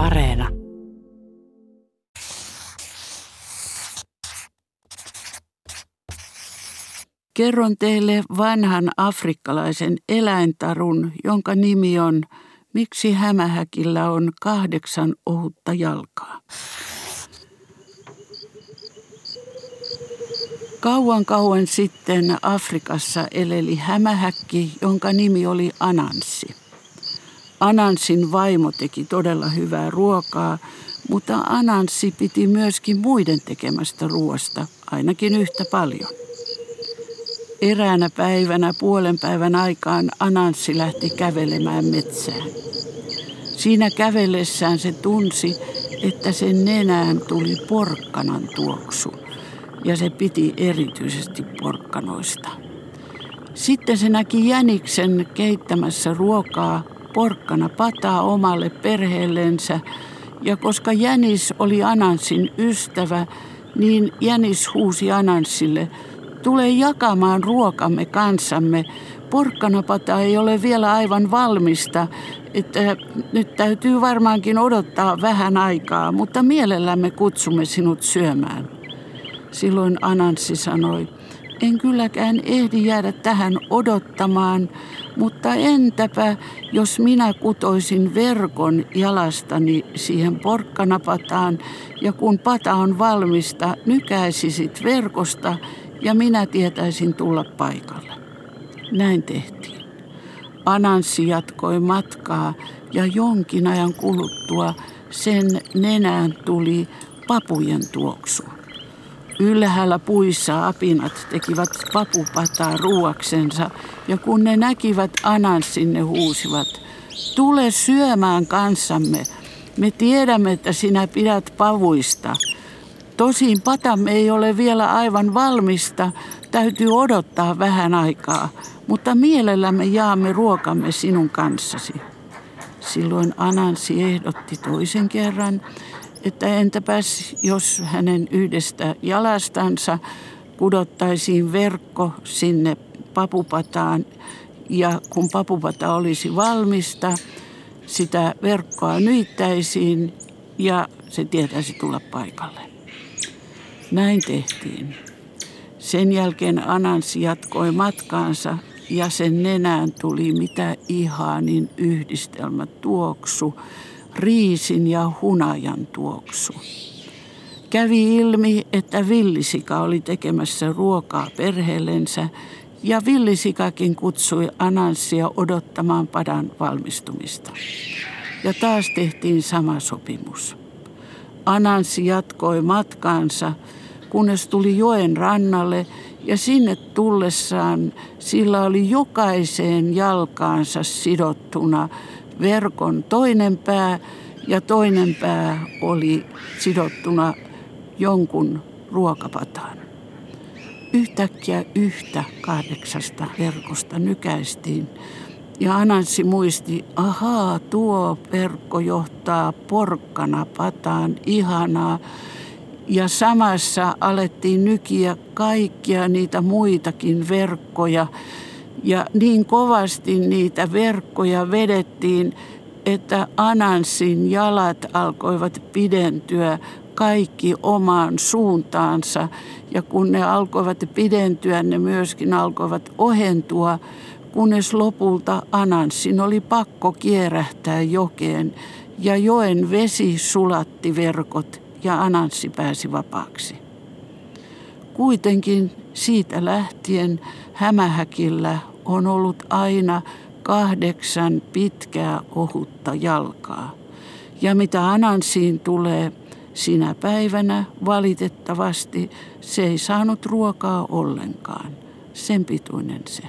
Areena. Kerron teille vanhan afrikkalaisen eläintarun, jonka nimi on Miksi hämähäkillä on kahdeksan ohutta jalkaa? Kauan kauan sitten Afrikassa eleli hämähäkki, jonka nimi oli Anansi. Anansin vaimo teki todella hyvää ruokaa, mutta Anansi piti myöskin muiden tekemästä ruoasta ainakin yhtä paljon. Eräänä päivänä puolen päivän aikaan Anansi lähti kävelemään metsään. Siinä kävellessään se tunsi, että sen nenään tuli porkkanan tuoksu ja se piti erityisesti porkkanoista. Sitten se näki jäniksen keittämässä ruokaa porkkana pataa omalle perheellensä ja koska Jänis oli Anansin ystävä, niin Jänis huusi Anansille, tule jakamaan ruokamme kanssamme. Porkkanapata ei ole vielä aivan valmista, että nyt täytyy varmaankin odottaa vähän aikaa, mutta mielellämme kutsumme sinut syömään. Silloin Ananssi sanoi, en kylläkään ehdi jäädä tähän odottamaan, mutta entäpä jos minä kutoisin verkon jalastani siihen porkkanapataan ja kun pata on valmista, nykäisisit verkosta ja minä tietäisin tulla paikalle. Näin tehtiin. Ananssi jatkoi matkaa ja jonkin ajan kuluttua sen nenään tuli papujen tuoksu. Ylhäällä puissa apinat tekivät papupataa ruuaksensa ja kun ne näkivät Ananssin, ne huusivat, tule syömään kanssamme. Me tiedämme, että sinä pidät pavuista. Tosin patamme ei ole vielä aivan valmista, täytyy odottaa vähän aikaa, mutta mielellämme jaamme ruokamme sinun kanssasi. Silloin Anansi ehdotti toisen kerran, että entäpäs jos hänen yhdestä jalastansa kudottaisiin verkko sinne papupataan ja kun papupata olisi valmista, sitä verkkoa nyittäisiin ja se tietäisi tulla paikalle. Näin tehtiin. Sen jälkeen Anansi jatkoi matkaansa ja sen nenään tuli mitä ihaanin yhdistelmä tuoksu, riisin ja hunajan tuoksu. Kävi ilmi, että villisika oli tekemässä ruokaa perheellensä ja villisikakin kutsui Ananssia odottamaan padan valmistumista. Ja taas tehtiin sama sopimus. Anansi jatkoi matkaansa, kunnes tuli joen rannalle ja sinne tullessaan sillä oli jokaiseen jalkaansa sidottuna verkon toinen pää ja toinen pää oli sidottuna jonkun ruokapataan. Yhtäkkiä yhtä kahdeksasta verkosta nykäistiin ja Anansi muisti, ahaa, tuo verkko johtaa porkkana pataan, ihanaa. Ja samassa alettiin nykiä kaikkia niitä muitakin verkkoja, ja niin kovasti niitä verkkoja vedettiin, että Anansin jalat alkoivat pidentyä kaikki omaan suuntaansa. Ja kun ne alkoivat pidentyä, ne myöskin alkoivat ohentua, kunnes lopulta Anansin oli pakko kierähtää jokeen. Ja joen vesi sulatti verkot ja Ananssi pääsi vapaaksi. Kuitenkin siitä lähtien hämähäkillä on ollut aina kahdeksan pitkää ohutta jalkaa. Ja mitä Anansiin tulee, sinä päivänä valitettavasti se ei saanut ruokaa ollenkaan. Sen pituinen se.